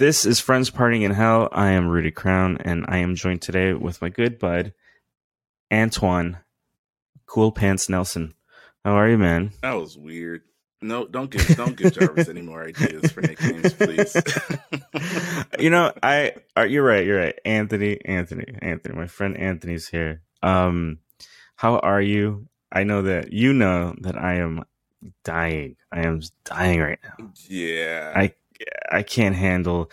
This is Friends Partying in Hell. I am Rudy Crown, and I am joined today with my good bud, Antoine Cool Pants Nelson. How are you, man? That was weird. No, don't give don't give Jarvis any more ideas for nicknames, please. you know, I are you're right, you're right. Anthony, Anthony, Anthony, my friend Anthony's here. Um, how are you? I know that you know that I am dying. I am dying right now. Yeah. I I can't handle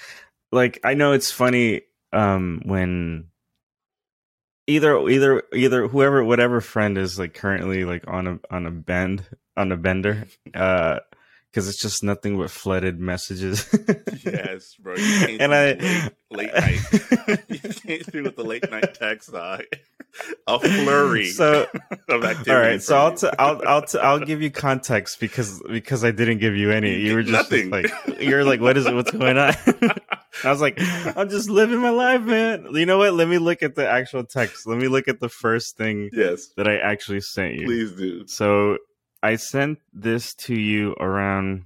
like I know it's funny um when either either either whoever whatever friend is like currently like on a on a bend on a bender uh because it's just nothing but flooded messages yes bro and i late, late night you can't be with the late night text a flurry so all right so i'll t- i'll i'll t- i'll give you context because because i didn't give you any you were just, just like you're like what is it what's going on I was like, I'm just living my life, man. You know what? Let me look at the actual text. Let me look at the first thing yes. that I actually sent you. Please do. So I sent this to you around.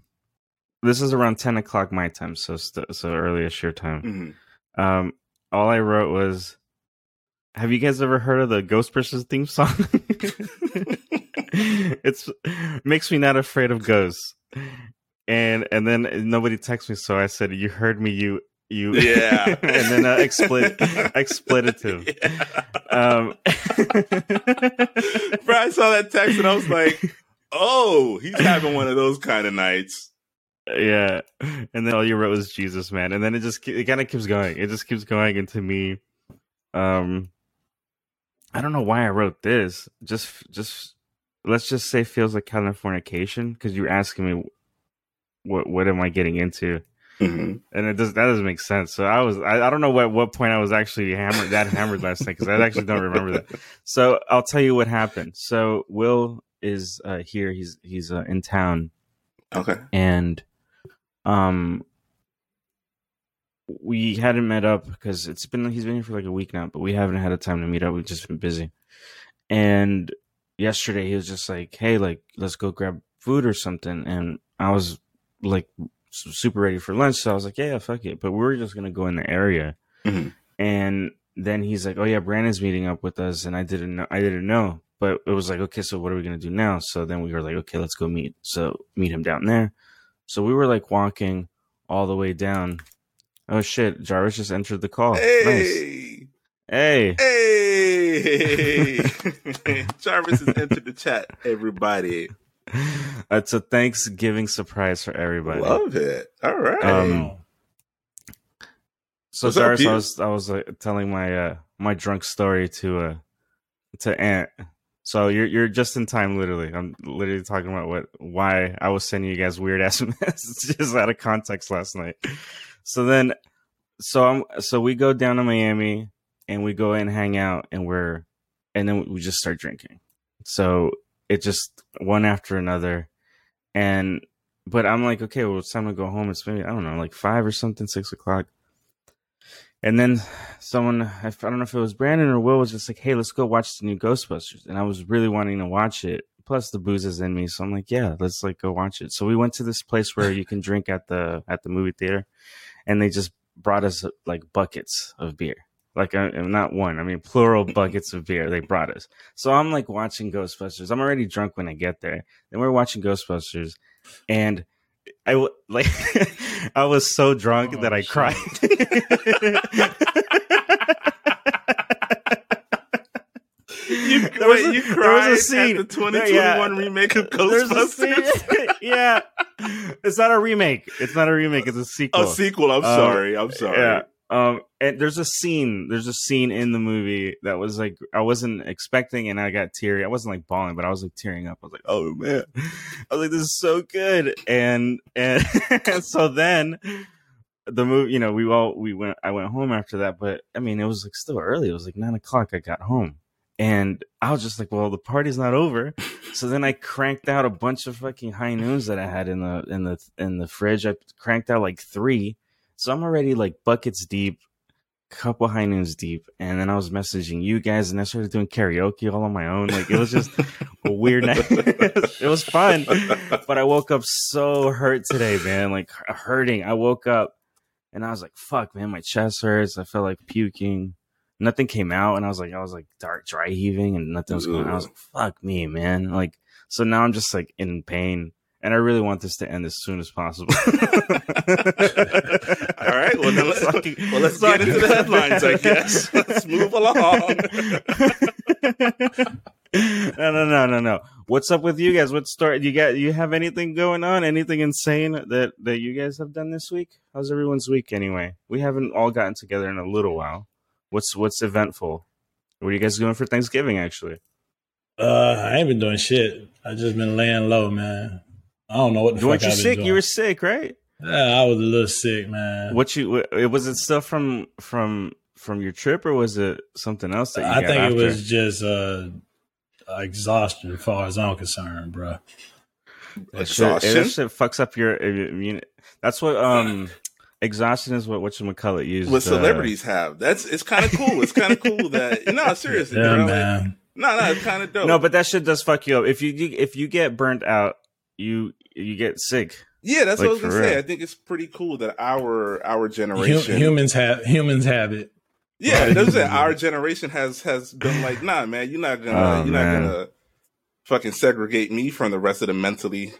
This is around ten o'clock my time, so st- so earliest your time. Mm-hmm. Um, all I wrote was, "Have you guys ever heard of the Ghostbusters theme song?" it's makes me not afraid of ghosts. And and then nobody texted me, so I said, "You heard me, you you yeah and then uh, expl- expletive yeah. um bro i saw that text and i was like oh he's having one of those kind of nights yeah and then all you wrote was jesus man and then it just it kind of keeps going it just keeps going into me um i don't know why i wrote this just just let's just say feels like californication because you're asking me what what am i getting into Mm-hmm. And it does that doesn't make sense. So I was I, I don't know what what point I was actually hammered that hammered last night because I actually don't remember that. So I'll tell you what happened. So Will is uh, here. He's he's uh, in town. Okay. And um we hadn't met up because it's been he's been here for like a week now, but we haven't had a time to meet up. We've just been busy. And yesterday he was just like, "Hey, like let's go grab food or something." And I was like super ready for lunch. So I was like, yeah, fuck it. But we are just gonna go in the area. Mm-hmm. And then he's like, oh yeah, Brandon's meeting up with us, and I didn't know. I didn't know. But it was like, okay, so what are we gonna do now? So then we were like, okay, let's go meet. So meet him down there. So we were like walking all the way down. Oh shit, Jarvis just entered the call. Hey. Nice. Hey. Hey. Jarvis has entered the chat, everybody. it's a Thanksgiving surprise for everybody. Love it. All right. Um, so sorry, I was I was uh, telling my uh my drunk story to uh to Ant. So you're you're just in time, literally. I'm literally talking about what why I was sending you guys weird ass messages out of context last night. So then, so I'm so we go down to Miami and we go and hang out and we're and then we just start drinking. So it just one after another. And but I'm like, okay, well, it's time to go home. It's maybe I don't know, like five or something, six o'clock. And then someone, I don't know if it was Brandon or Will, was just like, "Hey, let's go watch the new Ghostbusters." And I was really wanting to watch it. Plus, the booze is in me, so I'm like, "Yeah, let's like go watch it." So we went to this place where you can drink at the at the movie theater, and they just brought us like buckets of beer like uh, not one i mean plural buckets of beer they brought us so i'm like watching ghostbusters i'm already drunk when i get there then we're watching ghostbusters and i like i was so drunk oh, that i shit. cried you, there wait, a, you cried a scene. at the 2021 yeah, remake of Ghostbusters? yeah. It's not a remake. It's not a remake. It's a sequel. A sequel. I'm um, sorry. I'm sorry. Yeah. Um, and there's a scene, there's a scene in the movie that was like I wasn't expecting, and I got teary. I wasn't like bawling, but I was like tearing up. I was like, oh man, I was like, this is so good. And and, and so then the movie, you know, we all we went. I went home after that, but I mean, it was like still early. It was like nine o'clock. I got home, and I was just like, well, the party's not over. so then I cranked out a bunch of fucking high noons that I had in the in the in the fridge. I cranked out like three so I'm already like buckets deep, couple high noons deep, and then I was messaging you guys, and I started doing karaoke all on my own. Like it was just a weird night. it was fun, but I woke up so hurt today, man. Like hurting. I woke up and I was like, "Fuck, man, my chest hurts. I felt like puking." Nothing came out, and I was like, I was like dark, dry heaving, and nothing was going. on. I was like, "Fuck me, man!" Like, so now I'm just like in pain, and I really want this to end as soon as possible. All right, well then let's, well, let's get into the headlines. I guess let's move along. no, no, no, no, no. What's up with you guys? What story? You got? You have anything going on? Anything insane that that you guys have done this week? How's everyone's week anyway? We haven't all gotten together in a little while. What's what's eventful? What are you guys doing for Thanksgiving? Actually, uh, I ain't been doing shit. I just been laying low, man. I don't know what the Weren't fuck you sick? You were sick, right? Yeah, I was a little sick, man. What you? It was it stuff from from from your trip, or was it something else that you? I think after? it was just uh exhaustion, as far as I'm concerned, bro. Exhaustion. Shit, shit fucks up your immune. That's what um exhaustion is what what you call it used. What celebrities uh, have. That's it's kind of cool. It's kind of cool that no seriously, yeah, bro, man. Like, no, no, it's kind of dope. No, but that shit does fuck you up. If you if you get burnt out, you you get sick. Yeah, that's like, what I was gonna say. I think it's pretty cool that our our generation humans have humans have it. Yeah, that's it. Our generation has has been like, nah, man, you're not gonna oh, you're man. not gonna fucking segregate me from the rest of the mentally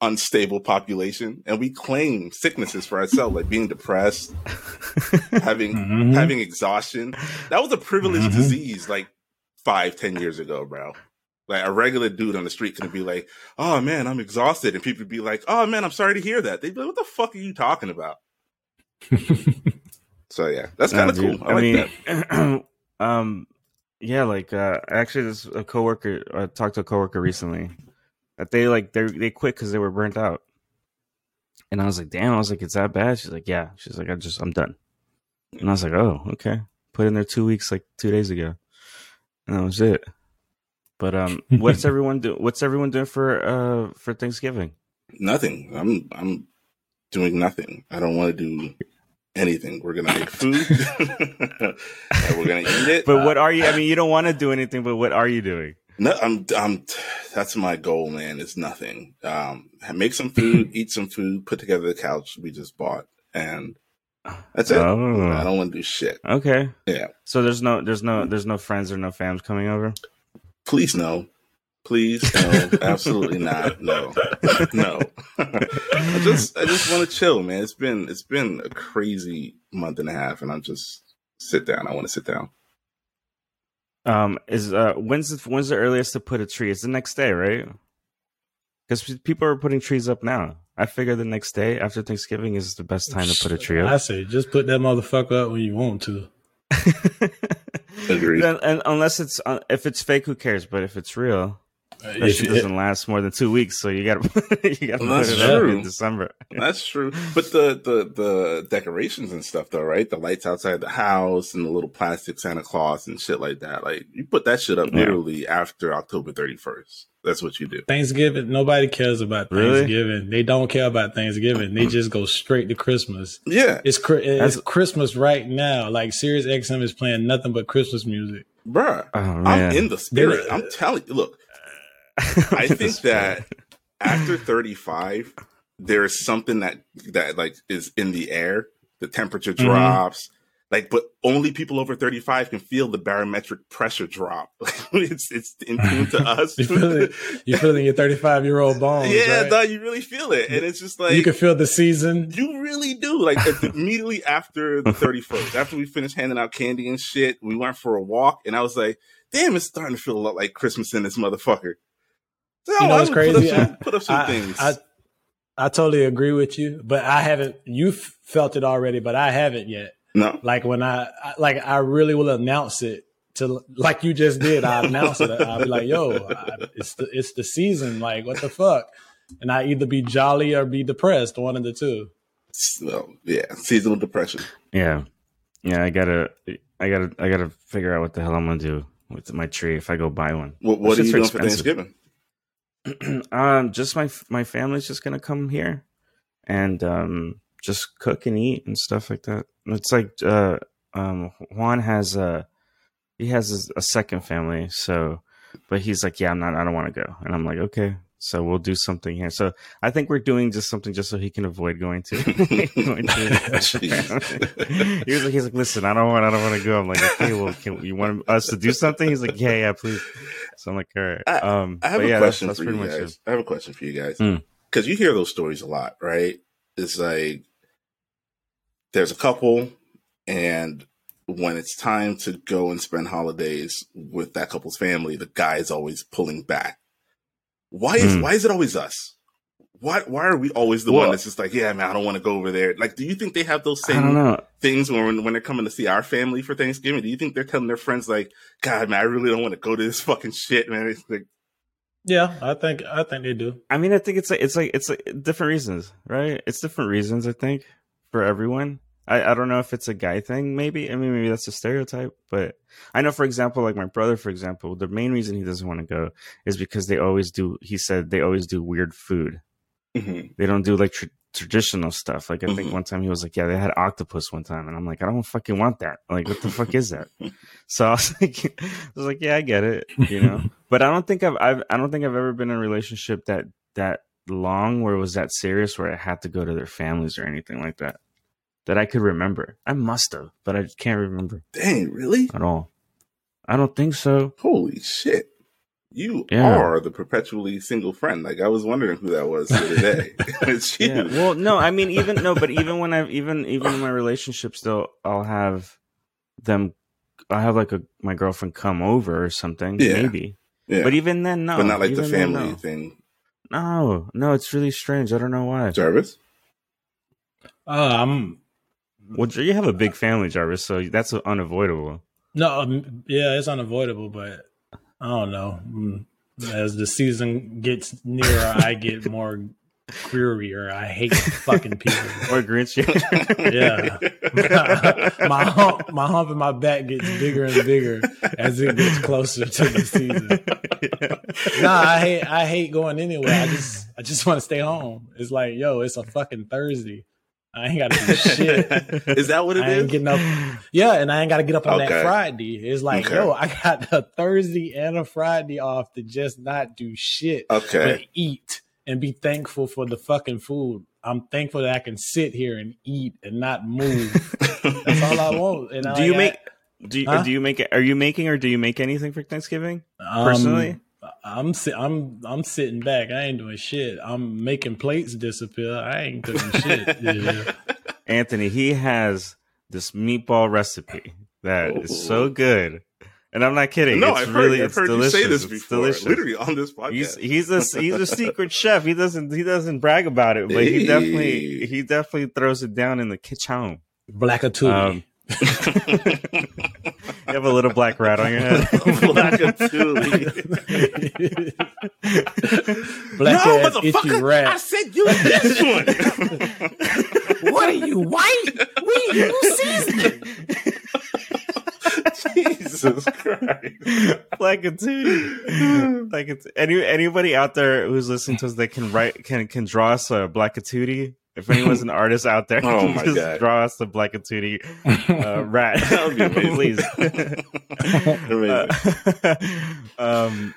unstable population, and we claim sicknesses for ourselves, like being depressed, having mm-hmm. having exhaustion. That was a privileged mm-hmm. disease, like five, ten years ago, bro. Like a regular dude on the street can be like, "Oh man, I'm exhausted," and people would be like, "Oh man, I'm sorry to hear that." They'd be like, "What the fuck are you talking about?" So yeah, that's kind of cool. I, I like mean, that. um, yeah, like uh, actually, this a coworker. I talked to a coworker recently that they like they they quit because they were burnt out, and I was like, damn. I was like, it's that bad? She's like, yeah. She's like, I just I'm done, and I was like, oh, okay. Put in there two weeks, like two days ago, and that was it. But um, what's everyone do? What's everyone doing for uh for Thanksgiving? Nothing. I'm I'm doing nothing. I don't want to do anything. We're gonna make food. and we're gonna eat it. But what are you? I mean, you don't want to do anything, but what are you doing? No, I'm. I'm. That's my goal, man. It's nothing. Um, make some food, eat some food, put together the couch we just bought, and that's it. Oh. I don't want to do shit. Okay. Yeah. So there's no, there's no, there's no friends or no fams coming over. Please no. Please, no, absolutely not. No, no. I just, I just want to chill, man. It's been, it's been a crazy month and a half, and I'm just sit down. I want to sit down. Um, is uh, when's the, when's the earliest to put a tree? It's the next day, right? Because people are putting trees up now. I figure the next day after Thanksgiving is the best time to put a tree up. I say just put that motherfucker up when you want to. Agreed. And, and, unless it's uh, if it's fake, who cares? But if it's real, that shit doesn't last more than two weeks, so you got to you got to put it true. up in December. That's true. But the the the decorations and stuff, though, right? The lights outside the house and the little plastic Santa Claus and shit like that. Like you put that shit up yeah. literally after October thirty first. That's what you do. Thanksgiving, nobody cares about Thanksgiving. Really? They don't care about Thanksgiving. They just go straight to Christmas. Yeah, it's it's Christmas right now. Like Sirius XM is playing nothing but Christmas music, bruh. Oh, I'm in the spirit. I'm telling you. Look, I think that after 35, there is something that that like is in the air. The temperature mm-hmm. drops. Mm-hmm. Like, but only people over 35 can feel the barometric pressure drop. it's it's in tune to us. you feel it. You feeling your 35 year old bones. Yeah, right? no, you really feel it, and it's just like you can feel the season. You really do. Like immediately after the 31st, after we finished handing out candy and shit, we went for a walk, and I was like, "Damn, it's starting to feel a lot like Christmas in this motherfucker." so, you know, it's crazy. Put up some, put up some I, things. I, I, totally agree with you, but I haven't. You felt it already, but I haven't yet. No, like when I, like I really will announce it to like you just did. I announce it. I'll be like, "Yo, it's the it's the season. Like, what the fuck?" And I either be jolly or be depressed. One of the two. So yeah, seasonal depression. Yeah, yeah. I gotta, I gotta, I gotta figure out what the hell I'm gonna do with my tree if I go buy one. What, what are you doing expensive. for Thanksgiving? um, just my my family's just gonna come here and um just cook and eat and stuff like that. It's like uh um Juan has a he has a second family, so but he's like, yeah, I'm not, I don't want to go, and I'm like, okay. So we'll do something here. So I think we're doing just something just so he can avoid going to. going to he was like, he's like, listen, I don't want, I don't want to go. I'm like, okay, well, can you want us to do something? He's like, yeah, yeah, please. So I'm like, all right. I, um, I have a yeah, question that's, for you guys. I have a question for you guys Hmm. because you hear those stories a lot, right? It's like there's a couple, and when it's time to go and spend holidays with that couple's family, the guy is always pulling back. Why is Hmm. why is it always us? Why why are we always the Well- one that's just like, yeah, man, I don't want to go over there? Like, do you think they have those same things when when they're coming to see our family for Thanksgiving? Do you think they're telling their friends like, God, man, I really don't want to go to this fucking shit, man? It's like, Yeah, I think I think they do. I mean, I think it's like it's like it's like different reasons, right? It's different reasons. I think for everyone. I, I don't know if it's a guy thing. Maybe I mean maybe that's a stereotype, but I know for example, like my brother, for example, the main reason he doesn't want to go is because they always do. He said they always do weird food. mhm. They don't do like tr- traditional stuff. Like I think Mhm. one time he was like, yeah, they had octopus one time, and I'm like, I don't fucking want that. Like what the fuck is that? So I was like, I was like, yeah, I get it, you know. but I don't think I've, I've I don't think I've ever been in a relationship that that long where it was that serious where I had to go to their families or anything like that. That I could remember. I must have, but I just can't remember dang, really? at all. I don't think so. Holy shit. You Yeah. are the perpetually single friend. Like I was wondering who that was the other it's you. Yeah. Well, no, I mean, even no, but even when I've even even in my relationships still, I'll have them. I'll have like a my girlfriend come over or something, Yeah. maybe. yeah. But even then, no. but not like the Even then, family no. thing. No, no, it's really strange. I don't know why. Jarvis? Uh, I'm Well, you have a big family, Jarvis, so that's unavoidable. no, um, yeah, it's unavoidable, but I don't know. Mm, As the season gets nearer, I get more queerier. I hate fucking people. Or Grinch. Yeah. my hump, my hump in my back gets bigger and bigger as it gets closer to the season. Nah, I hate I hate going anywhere. I just I just want to stay home. It's like, yo, it's a fucking Thursday. I ain't got to do shit. Is that what it I ain't is? getting up. Yeah, and I ain't got to get up on Okay. that Friday. It's like, Okay. yo, I got a Thursday and a Friday off to just not do shit Okay. but eat and be thankful for the fucking food. I'm thankful that I can sit here and eat and not move. That's all I want. And do you I- make? Do you, Huh? do you make? Are you making or do you make anything for Thanksgiving? Um, personally? I'm I'm I'm sitting back. I ain't doing shit. I'm making plates disappear. I ain't cooking shit. Yeah. Anthony, he has this meatball recipe that is so Oh. good, and I'm not kidding. no, it's I've really heard, I've heard delicious. you say this before. delicious. Literally on this podcast. He's he's a he's a secret chef. He doesn't he doesn't brag about it, but he definitely he definitely throws it down in the kitchen. Black Atuli. Um, You have a little black rat on your head. Blackatuli. Black no, ass itchy motherfucker! I said you this one. What are you white? We you seasoning. Jesus Christ! like a tootie. Like it's any anybody out there who's listening to us that can write can can draw us a black a tootie. If anyone's an artist out there, Oh my just God. draw us the black and tootie uh, rat, That would be amazing. please. Amazing. Uh, um,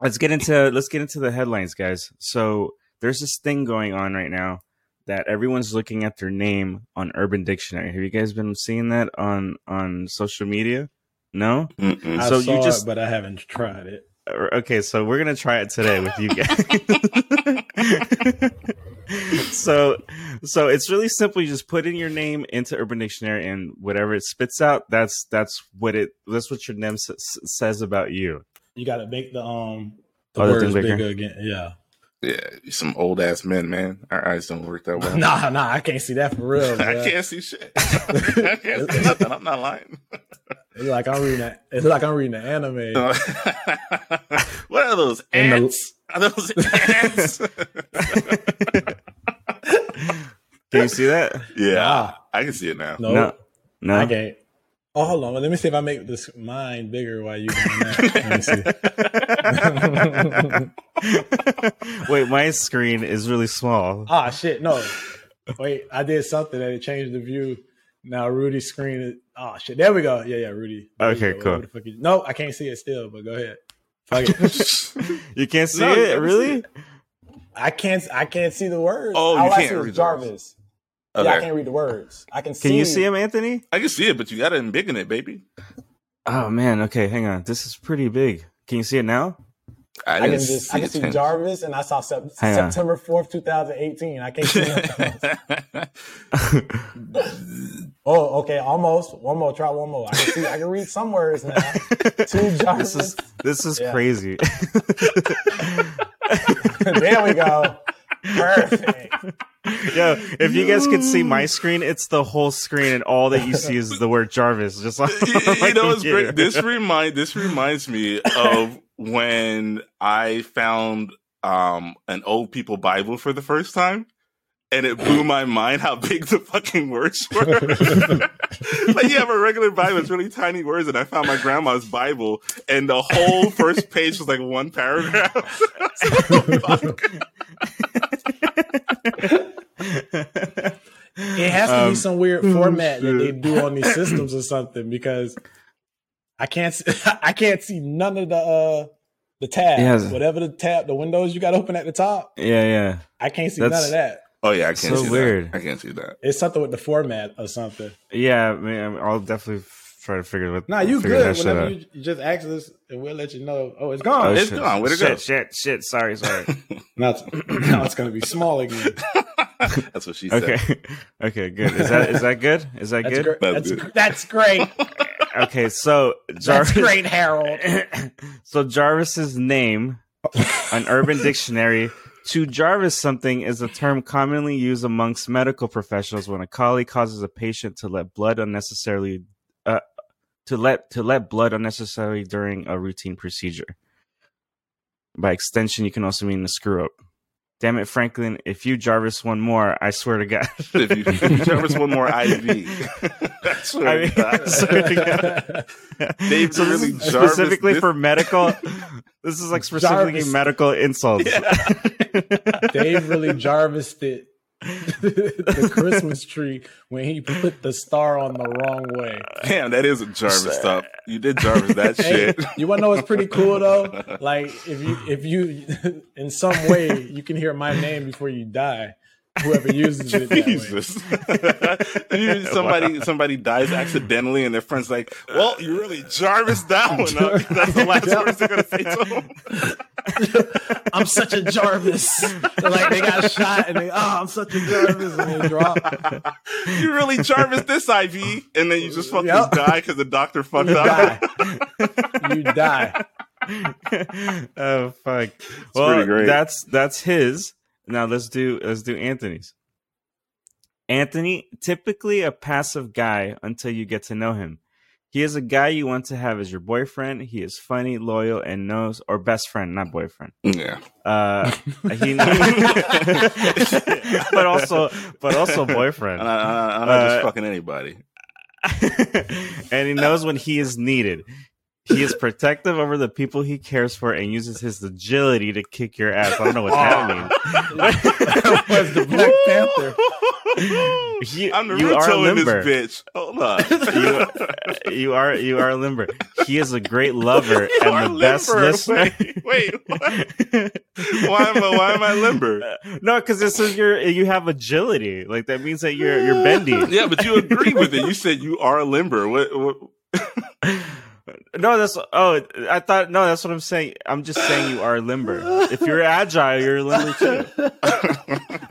let's get into let's get into the headlines, guys. So there's this thing going on right now that everyone's looking at their name on Urban Dictionary. Have you guys been seeing that on on social media? No. Mm-mm. I So saw you just- it, but I haven't tried it. Uh, Okay, so we're gonna try it today with you guys. so, so it's really simple. You just put in your name into Urban Dictionary, and whatever it spits out, that's that's what it that's what your name s- s- says about you. You got to make the um the Oh, words bigger? bigger again. Yeah. Yeah, some old ass men, man. Our eyes don't work that well. Nah, nah, I can't see that for real. I can't see shit. I can't see nothing. I'm not lying. It's like I'm reading. A, it's like I'm reading an anime. what are those And the- ants? Are those ants? Can you see that? yeah, Nah. I can see it now. No, No, no. I can't. Oh, hold on. Let me see if I make this mine bigger while you doing that. See. Wait, my screen is really small. Ah, shit. No. Wait, I did something that it changed the view. Now Rudy's screen is. Oh shit. There we go. Yeah, yeah, Rudy. There Okay, cool. The fuck you- no, I can't see it still. But go ahead. Fuck it. You can't see No, it, really? see I can't. I can't see the words. Oh, All you I can't see is read the Jarvis. Okay. Yeah, I can't read the words. I can see. Can you see him, Anthony? I can see it, but you gotta embiggen it, baby. Oh man, okay, hang on. This is pretty big. Can you see it now? I can didn't just. I can see change. Jarvis, and I saw sep- September fourth, two thousand eighteen. I can't see nothing else. Oh, okay, almost. One more. Try one more. I can see. I can read some words now. Two Jarvis. This is this is Yeah. crazy. there we go. Perfect. Yo, if you guys could see my screen, it's the whole screen, and all that you see is the word Jarvis. Just like you, you know what's great? This remind this reminds me of when I found um an old people Bible for the first time. And it blew my mind how big the fucking words were. like you have a regular Bible, it's really tiny words, and I found my grandma's Bible, and the whole first page was like one paragraph. It has to Um, be some weird format that they do on these systems or something because I can't. See, I can't see none of the uh the tabs. Yes. Whatever the tab, the windows you got open at the top. yeah, yeah. I can't see none of that. oh yeah, I can't So see weird. that. I can't see that. It's something with the format or something. Yeah, man, I'll definitely f- try to figure what. Nah, you figure good. that Whenever you, you just ask us, and we'll let you know. Oh, it's gone. it's shit. gone. Where'd it shit, go? Shit, shit. Sorry, sorry. now, it's, now it's gonna be small again. That's what she said. okay, okay, good. Is that is that good? Is that That's good? great. That's That's, good. that's great. Okay, so That's Jarvis. great, Harold. so Jarvis's name, an Urban Dictionary. To Jarvis something is a term commonly used amongst medical professionals when a colleague causes a patient to let blood unnecessarily, uh, to let to let blood unnecessarily during a routine procedure. By extension, you can also mean the screw up. Damn it, Franklin! If you Jarvis one more, I swear to God. if you, if you Jarvis one more IV. That's what I mean, I swear to God. Dave so really is Jarvis specifically this- for medical. This is like specifically Jarvis. medical insults. Dave really Jarvis it the Christmas tree when he put the star on the wrong way. Damn, that is a Jarvis stuff. You did Jarvis that Hey, shit. you want to know what's pretty cool though? Like if you if you in some way you can hear my name before you die. Whoever uses it that way. Jesus. You- somebody somebody dies accidentally and their friend's like, Well, you really Jarvis that one up. That's the last words they're gonna say to him. I'm such a Jarvis. like they got shot and they oh I'm such a Jarvis and they drop. You really Jarvis this IV, and then you just fucking Yep. die because the doctor fucked You up. die. You die. oh fuck! pretty well, great. that's that's his. Now let's do let's do Anthony's. Anthony, typically a passive guy until you get to know him. He is a guy you want to have as your boyfriend. He is funny, loyal, and knows or best friend, not boyfriend. Yeah. Uh, he, but also, but also boyfriend. I'm not, I'm not just Uh, fucking anybody. and he knows when he is needed. He is protective over the people he cares for and uses his agility to kick your ass. I don't know what that means. That was the Black Panther. You- I'm the you are limber. this bitch. Hold on. You, you are you are limber. He is a great lover You and the best limber. listener. Wait, wait. Why am I why am I limber? No, because this is your you have agility. Like that means that you're you're bendy. Yeah, but you agree with it. You said you are limber. What, what No, that's oh, I thought no, that's what I'm saying. I'm just saying you are limber. If you're agile, you're limber too.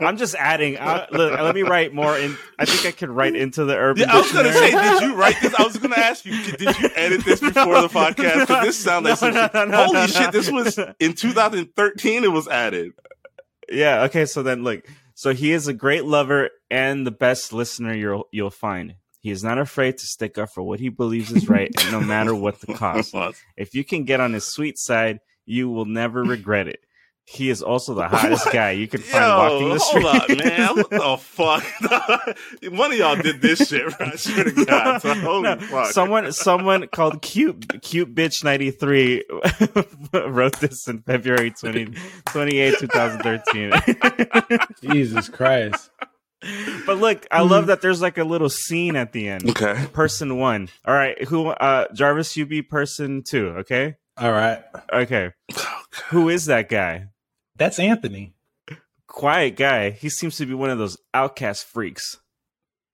I'm just adding. Uh, look, let me write more. In I think I could write into the urban. Yeah, I was gonna say, did you write this? I was gonna ask you, did you edit this before the podcast? Because this sounds like No, no, no, no, Holy no, shit! no. This was in 2013. It was added. Yeah. Okay. So then, look. So he is a great lover and the best listener you'll you'll find. He is not afraid to stick up for what he believes is right, no matter what the cost. If you can get on his sweet side, you will never regret it. He is also the hottest What? guy you can find Yo, walking the street. hold on, man. What the fuck? One of y'all did this shit, right? I swear to God. So, holy No, fuck. someone someone called cute cute bitch 93 wrote this in February 20, 28 2013. Jesus Christ. but look, I love that there's like a little scene at the end. okay. Person 1. All right, who uh Jarvis you be person 2, okay? All right. Okay. Who is that guy? That's Anthony. Quiet guy. He seems to be one of those outcast freaks.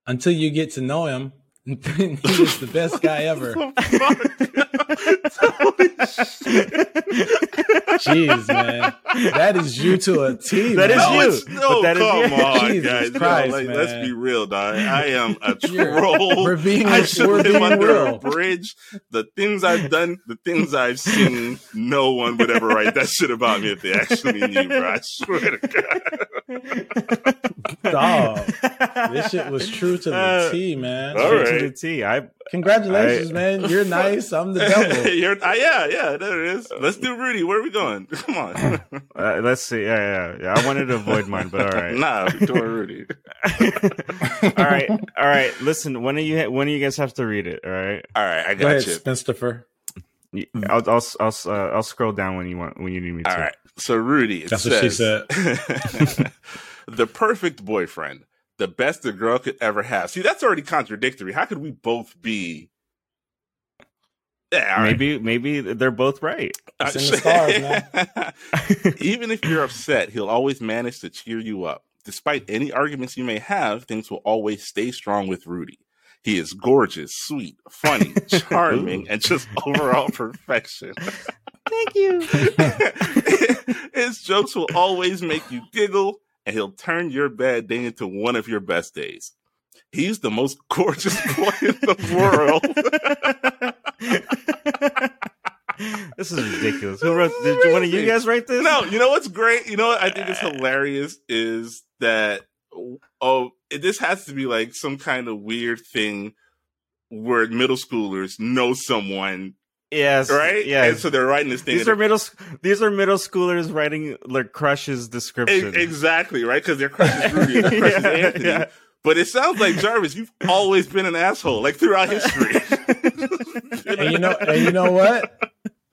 Until you get to know him, he is the best guy ever. Jeez, man, that is you to a T. That man. is you. no, But that is come you. on, Jesus guys. No, like, man. let's be real, dog. I am a You're- troll. we're being- I should we're live being under real. a bridge. The things I've done, the things I've seen, no one would ever write that shit about me if they actually knew, bro. I swear to God. Dog, this shit was true to the Uh, T, man. all Straight right. to the T. I Congratulations, I- man. You're nice. I'm the devil. You're, uh, yeah, yeah, there it is. Let's do Rudy. Where are we going? Come on. uh, let's see. Yeah, yeah, yeah. I wanted to avoid mine, but all right. nah, we're doing Rudy. all right, all right. Listen, when are you? When do you guys have to read it? All right. All right, I Go got ahead, you. Spencer. You- I'll I'll I'll, uh, I'll scroll down when you want when you need me to. All right. So Rudy, it That's what she says, the perfect boyfriend, the best a girl could ever have. See, that's already contradictory. How could we both be? Yeah, all right. Maybe maybe they're both right. It's in the stars, man. Even if you're upset, he'll always manage to cheer you up. Despite any arguments you may have, things will always stay strong with Rudy. He is gorgeous, sweet, funny, charming, and just overall perfection. Thank you. His jokes will always make you giggle, and he'll turn your bad day into one of your best days. He's the most gorgeous boy in the world. this is ridiculous. Who wrote? Did you, one of you guys write this? No, you know what's great? You know what I think is uh. hilarious is that oh, it, this has to be like some kind of weird thing where middle schoolers know someone, Yes. right? Yeah. and so they're writing this thing. these are middle. These are middle schoolers writing their crushes E- description. exactly right because their crush is Rudy, their crush is Yeah, Anthony. yeah. But it sounds like Jarvis, you've always been an asshole, like throughout history. And you know, and you know what?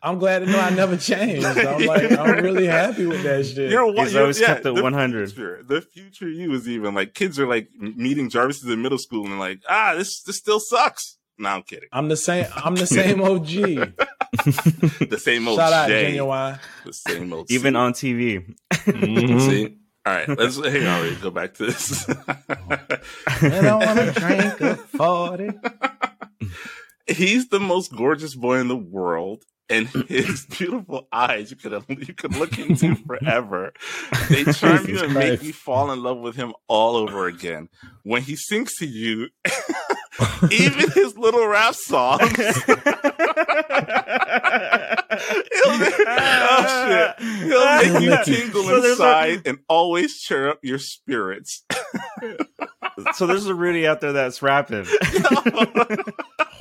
I'm glad to know I never changed. I'm like, I'm really happy with that shit. You're one. He's You're, always yeah, kept it the 100. Future, the future you is even like kids are like meeting Jarvis in middle school and like, ah, this this still sucks. No, I'm kidding. I'm the same. I'm the same OG. The same old Shout out J, Genuine. the same old Even C. on TV. Mhm. See, all right, let's hang on. Wait, go back to this. And I want to drink a forty. He's the most gorgeous boy in the world, and his beautiful eyes you could you could look into forever. They charm you and make you fall in love with him all over again. When he sings to you, even his little rap songs. He'll make, oh shit! He'll make you tingle So there's a- inside and always cheer up your spirits. so there's a Rudy out there that's rapping.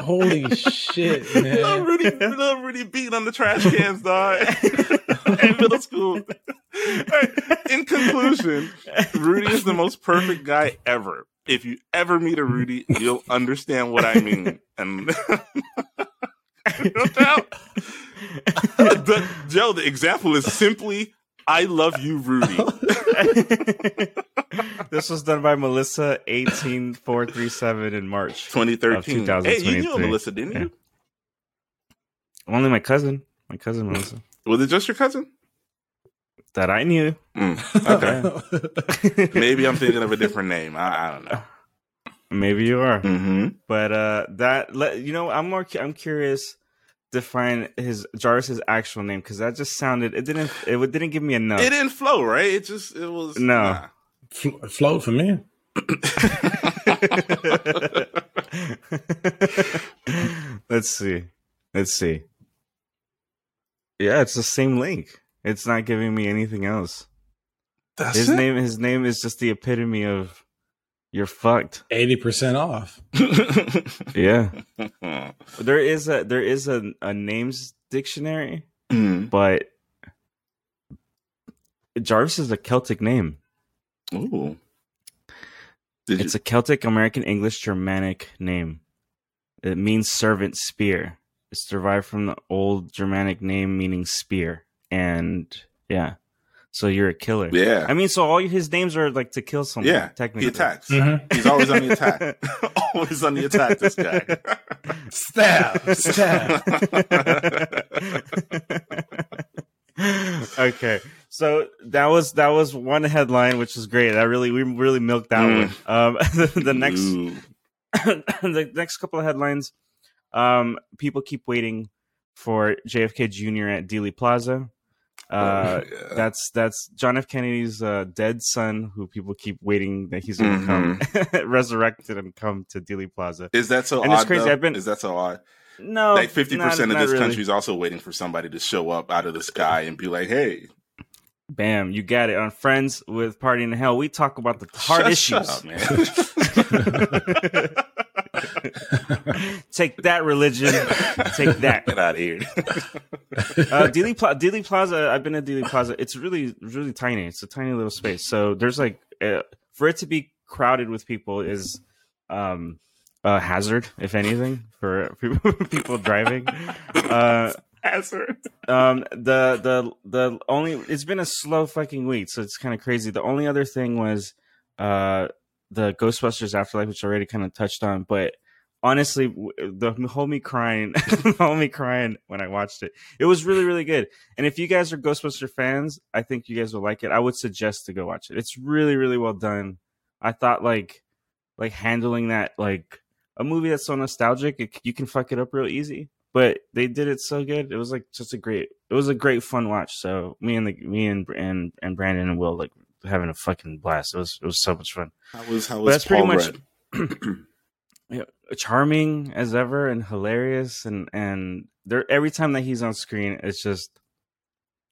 Holy shit, little man! Rudy, little Rudy beating on the trash cans, dog. in middle school. In conclusion, Rudy is the most perfect guy ever. If you ever meet a Rudy, you'll understand what I mean. And no doubt. The- Joe, the example is simply, "I love you, Rudy." this was done by Melissa eighteen four three seven in March. 2013. Hey, you knew Melissa, didn't you? Only my cousin, my cousin Melissa, Was it just your cousin? that I knew. Mm, okay. Maybe I'm thinking of a different name. I, I don't know. Maybe you are, Mm-hmm. but uh, that you know. I'm more. I'm curious to find his Jarvis's actual name because that just sounded. It didn't. It didn't give me enough. It didn't flow, right? It just it was No. nah. Flo- Float for me. Let's see. Let's see. Yeah, it's the same link. It's not giving me anything else. That's His it? name his name is just the epitome of you're fucked. Eighty percent off. Yeah. There is a there is a, a names dictionary, Mm. but Jarvis is a Celtic name. Ooh. Did It's a Celtic American English Germanic name. It means servant spear. It's derived from the old Germanic name meaning spear. And yeah. So you're a killer. yeah, I mean, so all his names are like to kill someone. yeah. technically. He attacks. Mhm. He's always on the attack. always on the attack. This guy. stab, stab. okay, so that was that was one headline, which is great. I really we really milked that mm. one. Um, the, the next the next couple of headlines. Um, people keep waiting for JFK Jr. at Dealey Plaza. Uh, oh, yeah. That's that's John F. Kennedy's uh, dead son, who people keep waiting that he's going to mm-hmm. come resurrected and come to Dealey Plaza. Is that so? And odd, it's crazy. Though? I've been. Is that so odd? No, like fifty percent of this really. country is also waiting for somebody to show up out of the sky and be like, "Hey, Bam, you got it. On Friends with Party in Hell, we talk about the hard shut, issues. Shut up, man. Take that, religion. Take that. Get out of here. uh, Dealey, Pla- Dealey Plaza, I've been at Dealey Plaza. It's really, really tiny. It's a tiny little space. So there's like, uh, for it to be crowded with people is um, a hazard, if anything, for people driving. Uh, hazard. Um, the the the only it's been a slow fucking week, so it's kind of crazy. The only other thing was uh the Ghostbusters Afterlife, which I already kind of touched on, but honestly, the homie crying, homie crying when I watched it. It was really, really good. And if you guys are Ghostbuster fans, I think you guys will like it. I would suggest to go watch it. It's really, really well done. I thought like, like handling that like a movie that's so nostalgic, it, you can fuck it up real easy but they did it so good. It was like just a great, it was a great fun watch. So me and the me and and and Brandon and Will like having a fucking blast. It was it was so much fun. How was how was that's Paul pretty much yeah, charming as ever and hilarious and and there every time that he's on screen, it's just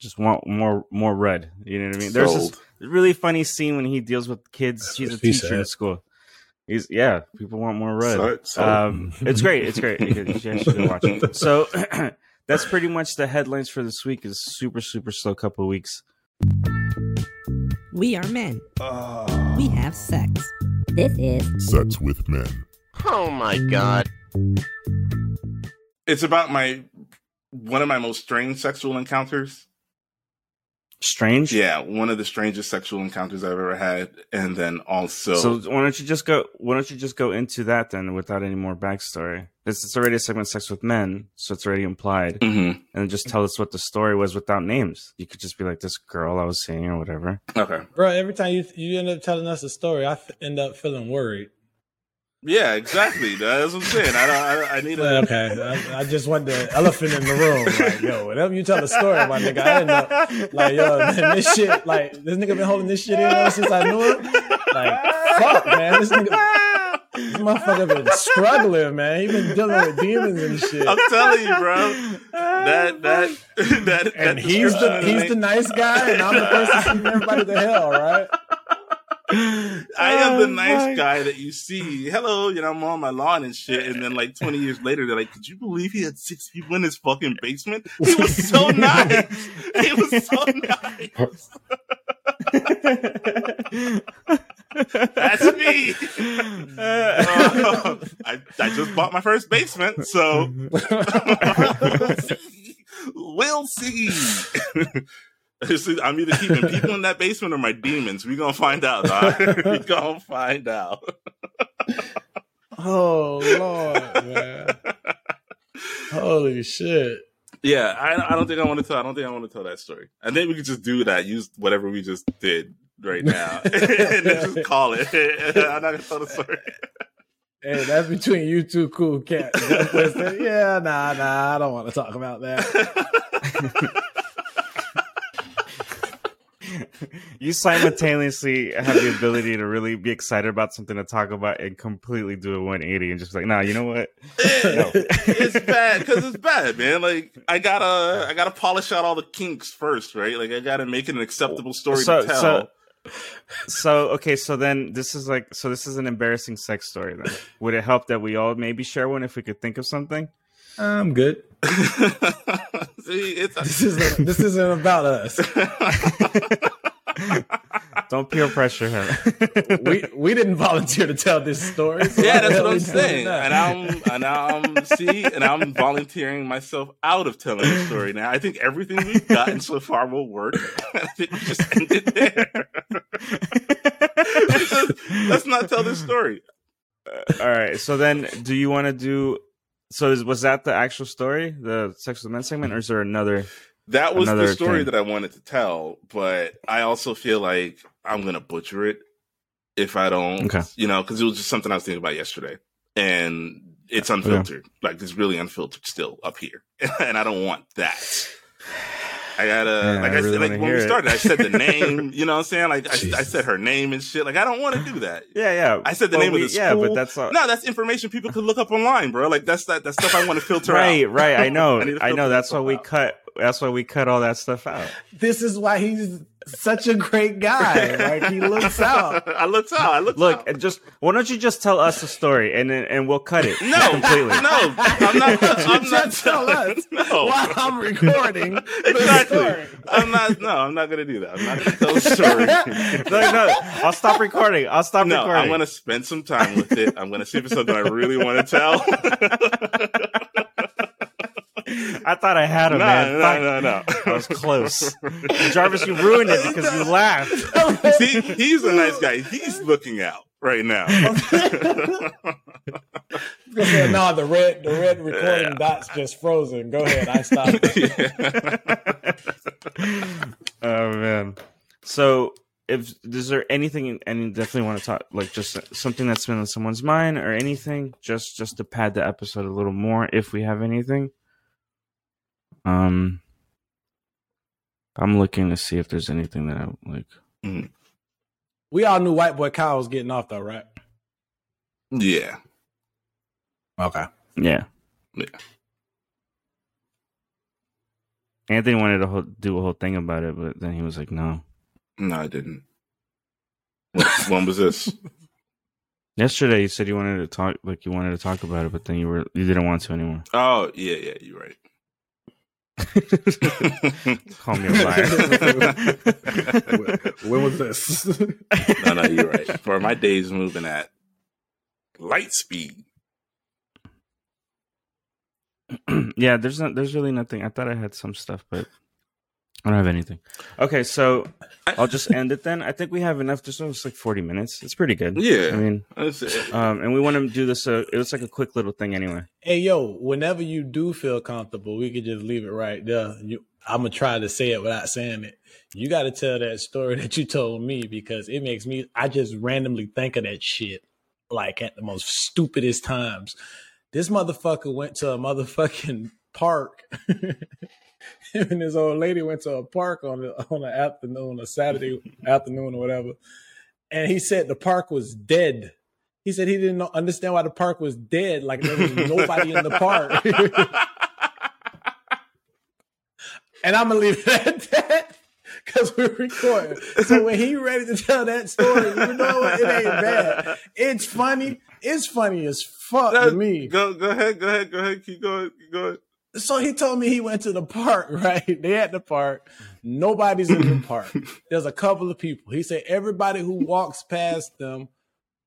just want more more Rudd. You know what I mean? Sold. There's this really funny scene when he deals with kids. She's a teacher in school He's yeah. People want more Rudd. So, so. Um, it's great. It's great. You, you should watch it. So that's pretty much the headlines for this week. Is super super slow couple weeks. We are men. Uh... We have sex. This is Sex with Men. Oh my god. It's about my one of my most strange sexual encounters strange. Yeah, one of the strangest sexual encounters I've ever had, and then also. So why don't you just go? Why don't you just go into that then, without any more backstory? It's, it's already a segment, sex with men, so it's already implied, mm-hmm. and just tell us what the story was without names. You could just be like this girl I was seeing or whatever. Okay, bro. Every time you you end up telling us a story, I end up feeling worried. Yeah, exactly. That's what I'm saying. I don't. I, I need a. Okay, I, I, just want the elephant in the room. Like, yo, whenever you tell the story, my nigga, I end up like, yo, man, this shit, like, this nigga been holding this shit in ever since I knew him. Like, fuck, man, this nigga, this motherfucker been struggling, man. He been dealing with demons and shit. I'm telling you, bro. That that that. And he's the he's the nice guy, and I'm the person sending everybody to hell, right? I am the oh, nice guy that you see. Hello, you know, I'm on my lawn and shit. And then like 20 years later, they're like, could you believe he had six people in his fucking basement? He was so nice. He was so nice. That's me. Uh, I, I just bought my first basement, so we'll see. I'm either keeping people in that basement or my demons. We gonna find out. we gonna find out. oh lord, man! Holy shit! Yeah, I, I don't think I want to tell. I don't think I want to tell that story. I think we could just do that. Use whatever we just did right now, and then just call it. I'm not gonna tell the story. Hey, that's between you two cool cats. yeah, nah, nah, I don't want to talk about that. You simultaneously have the ability to really be excited about something to talk about and completely do a 180 and just like, nah, you know what? no. it's bad because it's bad, man. Like I gotta, I gotta polish out all the kinks first, right? Like I gotta make it an acceptable story so, to tell. So, so okay, so then this is like, so this is an embarrassing sex story. Then would it help that we all maybe share one if we could think of something? I'm good. See, it's a- this isn't this isn't about us. Don't peer pressure him. we we didn't volunteer to tell this story. So yeah, that's what I'm saying. And I'm and I'm see, and I'm volunteering myself out of telling the story now. I think everything we've gotten so far will work. I think we just ended there. let's, let's not tell this story. All right. So then, do you want to do so is, was that the actual story, the sex with men segment, or is there another? That was the story thing? that I wanted to tell, but I also feel like I'm gonna butcher it if I don't, okay. you know, because it was just something I was thinking about yesterday, and it's unfiltered, yeah. like it's really unfiltered still up here, and I don't want that. I gotta like I, I really said like when we started, I said the name, you know what I'm saying? Like I, I, said her name and shit. Like I don't want to do that. Yeah, yeah. I said the well, name we, of the school. Yeah, but that's all... no, that's information people could look up online, bro. Like that's that that stuff I want to filter right, out. Right, right. I know. I, I know. That's why we out. cut. That's why we cut all that stuff out. This is why he's such a great guy. Like he looks out. I looks out. I look. Look, out. just why don't you just tell us the story and then and we'll cut it? No, completely. No, I'm not. I'm not tell us no. while I'm recording. exactly. I'm not. No, I'm not gonna do that. I'm not gonna tell the story. no, no, I'll stop recording. I'll stop no, recording. I'm gonna spend some time with it. I'm gonna see if it's something I really want to tell. I thought I had him, no, man. No, no, no. I was close. Jarvis, you ruined it because you laughed. See, he's a nice guy. He's looking out right now. no, the red, the red recording yeah. dot's just frozen. Go ahead, I stopped. oh man. So, if is there anything, and you definitely want to talk, like just something that's been on someone's mind or anything, just just to pad the episode a little more, if we have anything. Um, I'm looking to see if there's anything that I like. Mm. We all knew White Boy Kyle was getting off though, right? Yeah. Okay. Yeah. Yeah. Anthony wanted to ho- do a whole thing about it, but then he was like, "No." No, I didn't. when was this? Yesterday, you said you wanted to talk, like you wanted to talk about it, but then you were you didn't want to anymore. Oh yeah, yeah, you're right. Call me a liar. when was this? no, no, you're right. For my days moving at light speed. yeah, there's not. There's really nothing. I thought I had some stuff, but I don't have anything. Okay, so I'll just end it then. I think we have enough. Just it's like forty minutes. It's pretty good. Yeah, I mean, um, and we want to do this. Uh, it was like a quick little thing anyway. Hey, yo, whenever you do feel comfortable, we could just leave it right there. You, I'm gonna try to say it without saying it. You got to tell that story that you told me because it makes me. I just randomly think of that shit like at the most stupidest times. This motherfucker went to a motherfucking park. him and his old lady went to a park on the on an afternoon, a Saturday afternoon or whatever, and he said the park was dead. He said he didn't understand why the park was dead, like there was nobody in the park. and I'm gonna leave it at that because we're recording. So when he ready to tell that story, you know what? It ain't bad. It's funny. It's funny as fuck to me. Go go ahead, go ahead, go ahead. Keep going, keep going. So he told me he went to the park, right? They at the park. Nobody's in the park. There's a couple of people. He said everybody who walks past them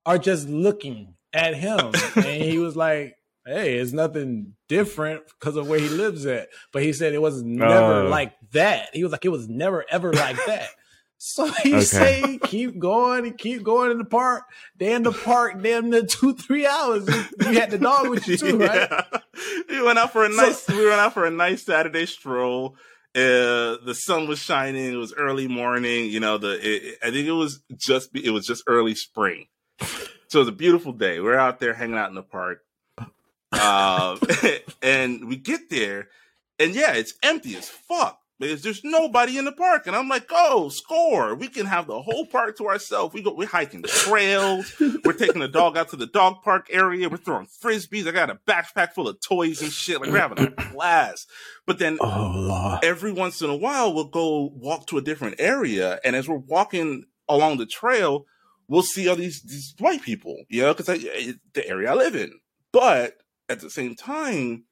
are just looking at him. And he was like, hey, it's nothing different because of where he lives at. But he said it was never uh, like that. He was like, it was never ever like that. So you okay. say keep going and keep going in the park. They in the park damn near two, three hours. You had the dog with you too, right? we went out for a nice so, we went out for a nice Saturday stroll. Uh, the sun was shining. It was early morning. You know, the it, I think it was just it was just early spring. So it was a beautiful day. We're out there hanging out in the park. Um, and we get there, and yeah, it's empty as fuck because there's nobody in the park. And I'm like, oh, score. We can have the whole park to ourselves. We go, we're hiking trails. we're taking the dog out to the dog park area. We're throwing frisbees. I got a backpack full of toys and shit. Like we're having a blast. But then oh, every once in a while, we'll go walk to a different area. And as we're walking along the trail, we'll see all these, these white people, you know, because eh, the area I live in. But at the same time,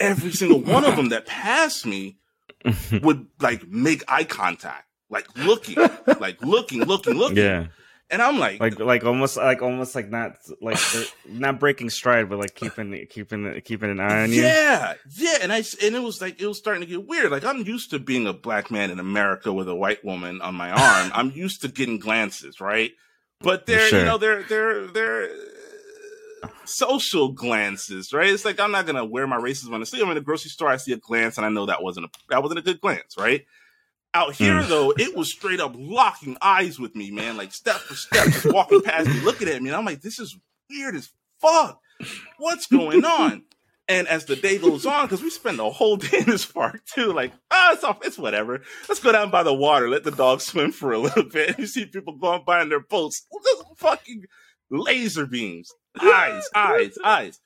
every single one of them that passed me would like make eye contact, like looking, like looking, looking, looking. Yeah. And I'm like, like, like almost, like almost, like not, like er, not breaking stride, but like keeping, keeping, keeping an eye on you. Yeah, yeah. And I, and it was like it was starting to get weird. Like I'm used to being a black man in America with a white woman on my arm. I'm used to getting glances, right? But they're, sure. you know, they're, they're, they're social glances, right? It's like I'm not gonna wear my racism on the sleeve. I'm in the grocery store, I see a glance, and I know that wasn't a that wasn't a good glance, right? Out here mm. though, it was straight up locking eyes with me, man, like step for step, just walking past me, looking at me, and I'm like, this is weird as fuck. What's going on? And as the day goes on, because we spend the whole day in this park too, like, ah, oh, it's off, it's whatever. Let's go down by the water, let the dog swim for a little bit. You see people going by in their boats, fucking laser beams, eyes, eyes, eyes.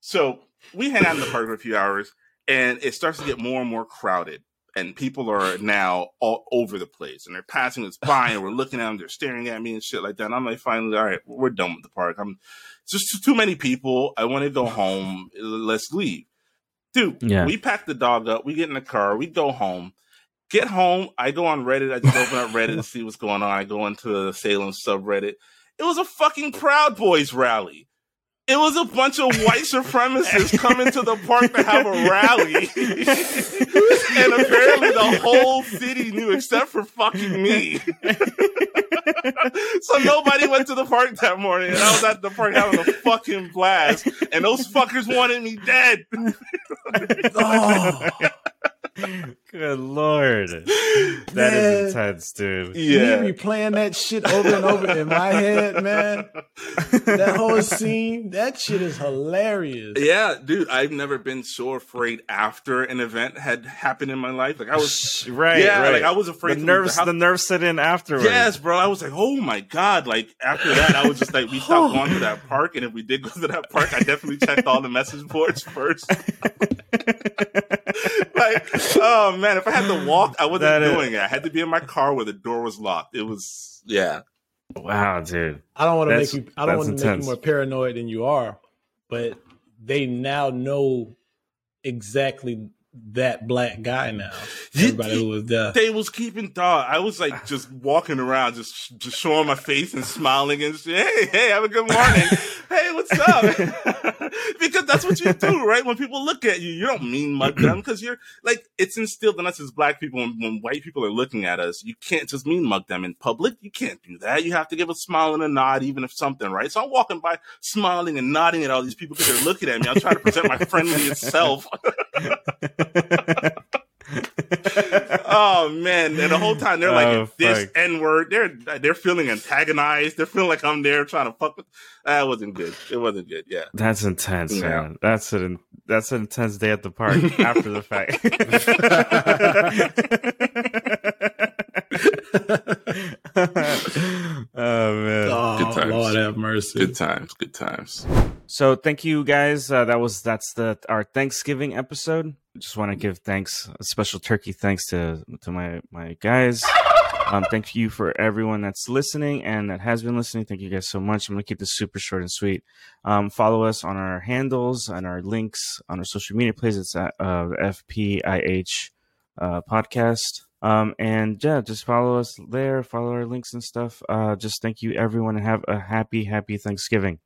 So we hang out in the park for a few hours, and it starts to get more and more crowded. And people are now all over the place, and they're passing us by, and we're looking at them. They're staring at me and shit like that. And I'm like, finally, all right, we're done with the park. I'm just too many people. I want to go home. Let's leave. Dude, yeah. we pack the dog up. We get in the car. We go home. Get home. I go on Reddit. I just open up Reddit to see what's going on. I go into the Salem subreddit. It was a fucking Proud Boys rally. It was a bunch of white supremacists coming to the park to have a rally. and apparently the whole city knew except for fucking me. so nobody went to the park that morning. And I was at the park having a fucking blast. And those fuckers wanted me dead. oh. Good lord, that man, is intense, dude. Yeah, you be playing that shit over and over in my head, man. That whole scene, that shit is hilarious. Yeah, dude, I've never been so afraid after an event had happened in my life. Like I was, right, yeah, right. like I was afraid. The nerves, the nerves set in afterwards. Yes, bro. I was like, oh my god. Like after that, I was just like, we stopped going to that park, and if we did go to that park, I definitely checked all the message boards first. like, oh man, if I had to walk, I wasn't that doing is... it. I had to be in my car where the door was locked. It was, yeah. Wow, dude. I don't want to make you. I don't want to make you more paranoid than you are, but they now know exactly that black guy now. Everybody who was there. They was keeping thought. I was like just walking around, just just showing my face and smiling and say, hey, hey, have a good morning. hey, what's up? because that's what you do, right? When people look at you, you don't mean mug them because you're like it's instilled in us as black people. When, when white people are looking at us, you can't just mean mug them in public. You can't do that. You have to give a smile and a nod, even if something, right? So I'm walking by, smiling and nodding at all these people because they're looking at me. I'm trying to present my friendliest self. oh man! And the whole time they're like oh, this N word. They're they're feeling antagonized. They're feeling like I'm there trying to fuck with. That wasn't good. It wasn't good. Yeah, that's intense, yeah. man. That's an that's an intense day at the park after the fact. oh man! Oh, good times. Lord have mercy. Good times. Good times. So thank you guys. Uh, that was that's the our Thanksgiving episode. Just want to give thanks, a special turkey thanks to to my my guys. Um, thank you for everyone that's listening and that has been listening. Thank you guys so much. I'm gonna keep this super short and sweet. Um, follow us on our handles and our links on our social media places. It's at uh, FPIH uh, podcast. Um, and yeah, just follow us there. Follow our links and stuff. Uh, just thank you everyone and have a happy, happy Thanksgiving.